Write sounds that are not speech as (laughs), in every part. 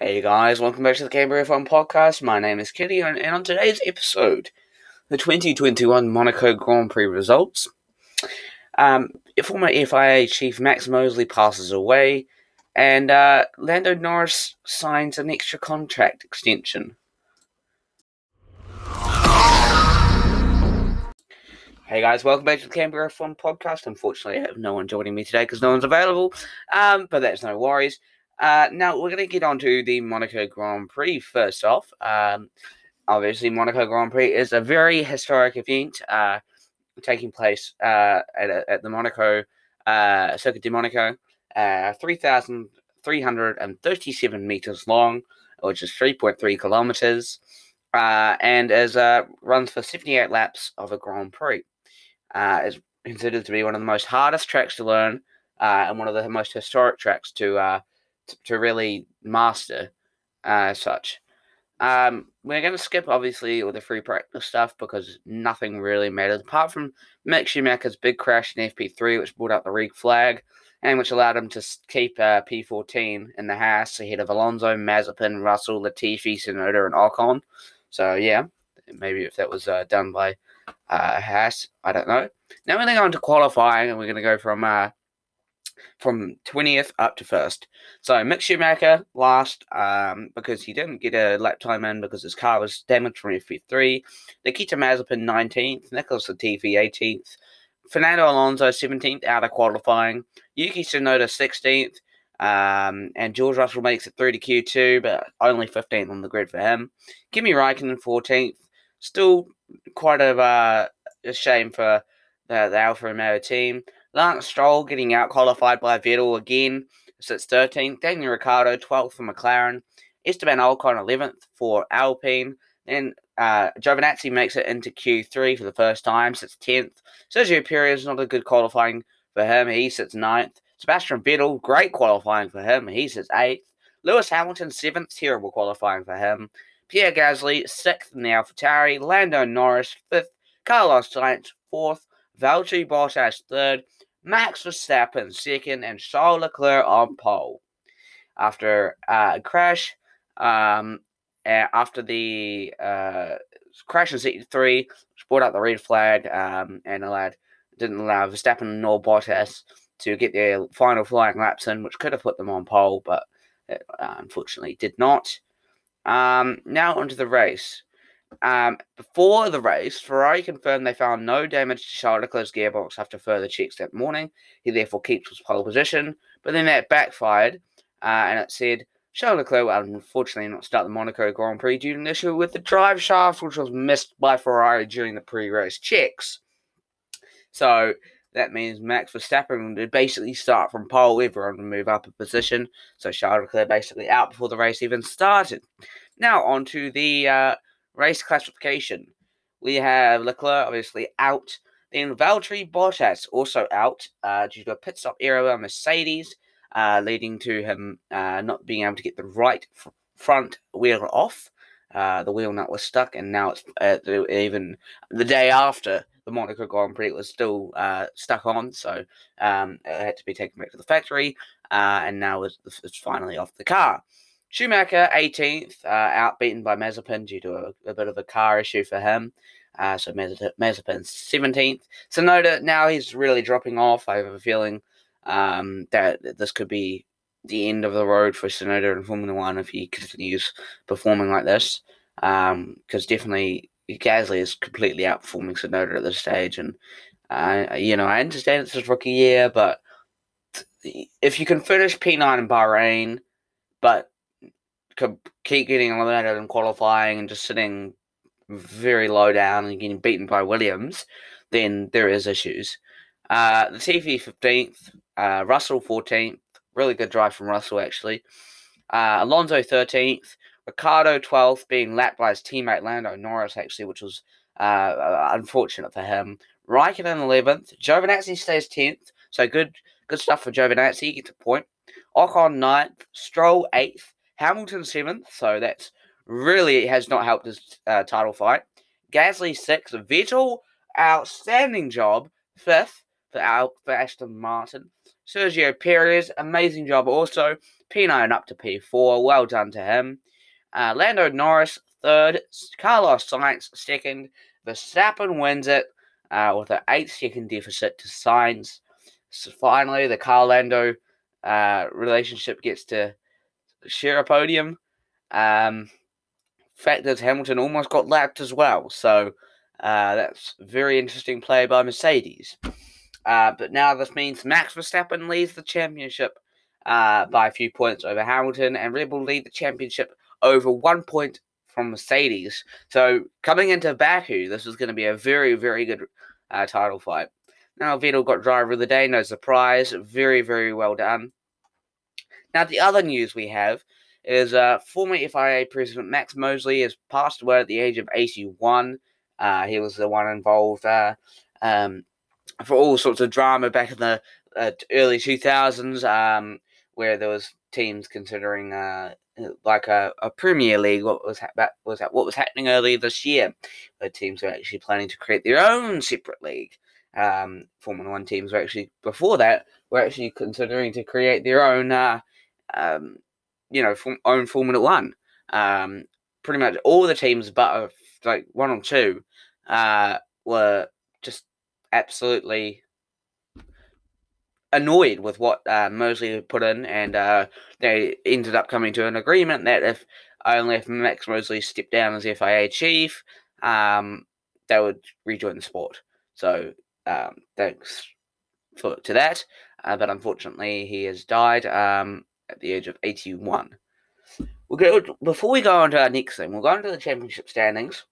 Hey guys, welcome back to the Canberra F1 podcast. My name is Kitty, and on today's episode, the 2021 Monaco Grand Prix results. Um, former FIA chief Max Mosley passes away, and uh, Lando Norris signs an extra contract extension. Hey guys, welcome back to the Canberra F1 podcast. Unfortunately, I have no one joining me today because no one's available, um, but that's no worries. Uh, now we're going to get on to the Monaco Grand Prix first off. Um, obviously, Monaco Grand Prix is a very historic event uh, taking place uh, at, at the Monaco uh, Circuit de Monaco, uh, 3,337 meters long, which is 3.3 kilometers, uh, and is uh, runs for 78 laps of a Grand Prix. Uh, is considered to be one of the most hardest tracks to learn and one of the most historic tracks to to really master uh, such. Um, we're going to skip obviously all the free practice stuff because nothing really matters apart from Mick Schumacher's big crash in FP3, which brought out the red flag and which allowed him to keep uh, P14 in the Haas ahead of Alonso, Mazepin, Russell, Latifi, Tsunoda, and Ocon. So yeah, maybe if that was uh, done by uh, Haas, I don't know. Now we're going to go into qualifying, and we're going to go from uh, from 20th up to first. So Mick Schumacher last um, because he didn't get a lap time in because his car was damaged from FP3. Nikita Mazepin 19th, Nicholas Latifi 18th, Fernando Alonso 17th out of qualifying, Yuki Tsunoda 16th, um, and George Russell makes it through to Q2, but only 15th on the grid for him. Kimi Raikkonen 14th, still quite a, uh, a shame for the, the Alfa Romeo team. Lance Stroll getting out qualified by Vettel again, sits 13th. Daniel Ricciardo 12th for McLaren. Esteban Ocon 11th for Alpine. Then uh, Giovinazzi makes it into Q3 for the first time, sits 10th. Sergio Perez not a good qualifying for him. He sits 9th. Sebastian Vettel, great qualifying for him. He sits 8th. Lewis Hamilton, 7th, terrible qualifying for him. Pierre Gasly, 6th in the AlphaTauri. Lando Norris, 5th. Carlos Sainz, 4th. Valtteri Bottas, 3rd. Max Verstappen second, and Charles Leclerc on pole. After uh, a crash, um, after the uh, crash in sector three, which brought out the red flag um, and allowed didn't allow Verstappen nor Bottas to get their final flying laps in, which could have put them on pole, but it, uh, unfortunately did not. Um, now onto the race. Um, before the race, Ferrari confirmed they found no damage to Charles Leclerc's gearbox after further checks that morning. He therefore keeps his pole position, but then that backfired, uh, and it said Charles Leclerc will unfortunately not start the Monaco Grand Prix due to an issue with the drive shaft, which was missed by Ferrari during the pre-race checks. So that means Max Verstappen would basically start from pole, everyone would move up a position. So Charles Leclerc basically out before the race even started. Now on to the uh, race classification. We have Leclerc obviously out. Then Valtteri Bottas also out uh, due to a pit stop error on Mercedes, uh, leading to him uh, not being able to get the right f- front wheel off. Uh, the wheel nut was stuck, and now it's uh, even the day after the Monaco Grand Prix, it was still uh, stuck on, so um, it had to be taken back to the factory, and now it's, it's finally off the car. Schumacher, 18th, uh, outbeaten by Mazepin due to a, a, bit of a car issue for him. Uh, so Mazepin, 17th. Tsunoda, now he's really dropping off. I have a feeling um, that this could be the end of the road for Tsunoda in Formula One if he continues performing like this. Because um, definitely Gasly is completely outperforming Tsunoda at this stage. And, uh, you know, I understand it's his rookie year, but if you can finish P9 in Bahrain, but keep getting eliminated in qualifying and just sitting very low down and getting beaten by Williams, then there is issues. Uh, Latifi 15th, uh, Russell 14th, really good drive from Russell actually. Uh, Alonso 13th, Ricciardo 12th, being lapped by his teammate Lando Norris actually, which was uh, unfortunate for him. Raikkonen 11th, Giovinazzi stays 10th, so good good stuff for Giovinazzi, he gets a point. Ocon 9th, Stroll 8th, Hamilton seventh, so that's really has not helped his uh, title fight. Gasly sixth, Vettel outstanding job fifth for Al, for Aston Martin. Sergio Perez amazing job also P9 up to P4. Well done to him. Uh, Lando Norris third, Carlos Sainz second. Verstappen wins it uh, with an eight second deficit to Sainz. So finally, the Carlando uh, relationship gets to share a podium. Um, fact is, Hamilton almost got lapped as well. So uh, that's very interesting play by Mercedes. Uh, but now this means Max Verstappen leads the championship uh, by a few points over Hamilton, and Red Bull lead the championship over one point from Mercedes. So coming into Baku, this is going to be a very, very good uh, title fight. Now Vettel got driver of the day, no surprise. Very, very well done. Now the other news we have is uh, former FIA President Max Mosley has passed away at the age of 81. Uh, he was the one involved uh, um, for all sorts of drama back in the uh, early 2000s, um, where there was teams considering uh, like a, a Premier League. What was ha- was that, what was happening earlier this year? Where teams were actually planning to create their own separate league. Um, Formula One teams were actually before that were actually considering to create their own, uh, um, you know, form, own Formula One. Um, pretty much all the teams, but uh, like one or two, uh, were just absolutely annoyed with what uh, Mosley put in, and uh, they ended up coming to an agreement that if only if Max Mosley stepped down as FIA chief, um, they would rejoin the sport. So um, thanks for to that, uh, but unfortunately he has died um, at the age of 81. We'll go before we go on to our next thing. We'll go into the championship standings.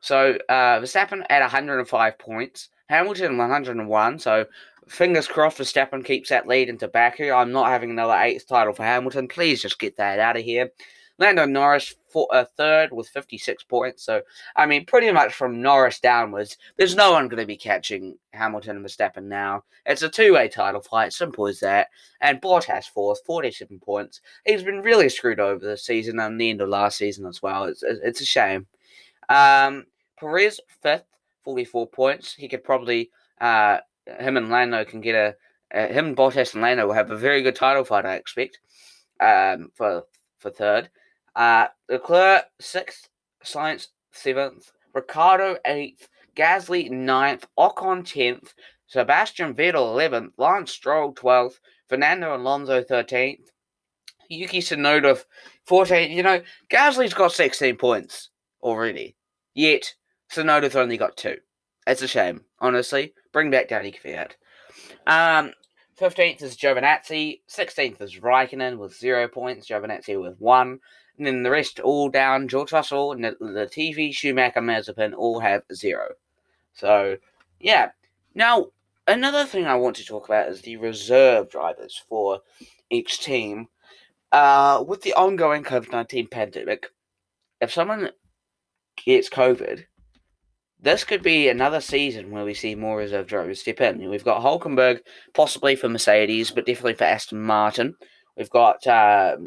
So uh, Verstappen at 105 points, Hamilton 101. So fingers crossed Verstappen keeps that lead into Baku. I'm not having another eighth title for Hamilton. Please just get that out of here. Lando Norris for a uh, third with 56 points. So, I mean, pretty much from Norris downwards, there's no one going to be catching Hamilton and Verstappen now. It's a two way title fight, simple as that. And Bottas fourth, 47 points. He's been really screwed over this season and the end of last season as well. It's, it's a shame. Um, Perez fifth, 44 points. He could probably, uh, him and Lando can get a, uh, him, Bottas, and Lando will have a very good title fight, I expect, um, for for third. Uh, Leclerc sixth, Sainz seventh, Ricciardo eighth, Gasly ninth, Ocon tenth, Sebastian Vettel eleventh, Lance Stroll twelfth, Fernando Alonso thirteenth, Yuki Tsunoda fourteenth. You know, Gasly's got sixteen points already, yet Tsunoda's only got two. It's a shame, honestly. Bring back Danny Kvyat. Um, 15th is Giovinazzi. 16th is Raikkonen with zero points. Giovinazzi with one. And then the rest all down. George Russell, and the TV Schumacher, Mazepin all have zero. So, yeah. Now, another thing I want to talk about is the reserve drivers for each team. Uh, with the ongoing COVID 19 pandemic, if someone gets COVID, this could be another season where we see more reserve drivers step in. We've got Hulkenberg, possibly for Mercedes, but definitely for Aston Martin. We've got, uh,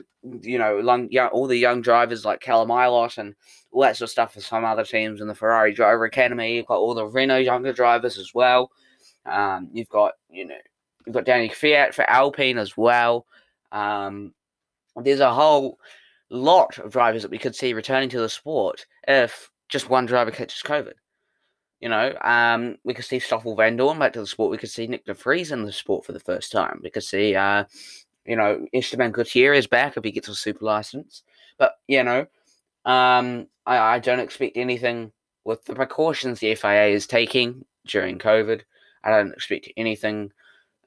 you know, young, all the young drivers like Callum Ilott and all that sort of stuff for some other teams in the Ferrari Driver Academy. You've got all the Renault younger drivers as well. Um, you've got, you know, you've got Danny Kvyat for Alpine as well. Um, there's a whole lot of drivers that we could see returning to the sport if just one driver catches COVID. You know, um, we could see Stoffel Vandoorne back to the sport. We could see Nick de Vries in the sport for the first time. We could see, uh, you know, Esteban Gutierrez back if he gets a super license. But, you know, um, I, I don't expect anything with the precautions the FIA is taking during COVID. I don't expect anything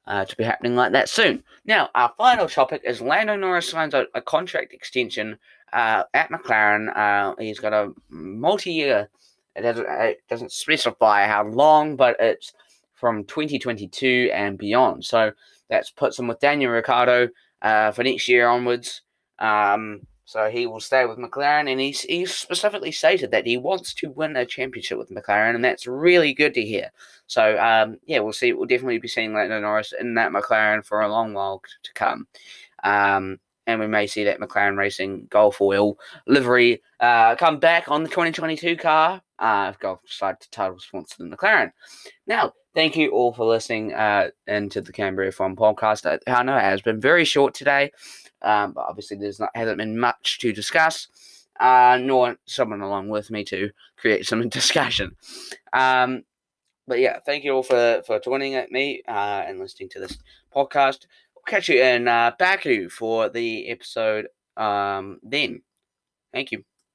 uh, to be happening like that soon. Now, our final topic is Lando Norris signs a, a contract extension uh, at McLaren. Uh, he's got a multi-year it doesn't, it doesn't specify how long, but it's from 2022 and beyond. So that's puts him with Daniel Ricciardo uh, for next year onwards. Um, so he will stay with McLaren, and he's, he's specifically stated that he wants to win a championship with McLaren, and that's really good to hear. So um, yeah, we'll see. We'll definitely be seeing Lando Norris in that McLaren for a long while to come. Um, and we may see that McLaren Racing Gulf Oil livery uh, come back on the 2022 car uh, if decide to title sponsor the McLaren. Now, thank you all for listening uh, into the Canberra F1 podcast. I know it has been very short today. Um, but obviously, there's not hasn't been much to discuss, uh, nor someone along with me to create some (laughs) discussion. Um, but yeah, thank you all for for joining at me uh, and listening to this podcast. We'll catch you in uh, Baku for the episode um, then. Thank you.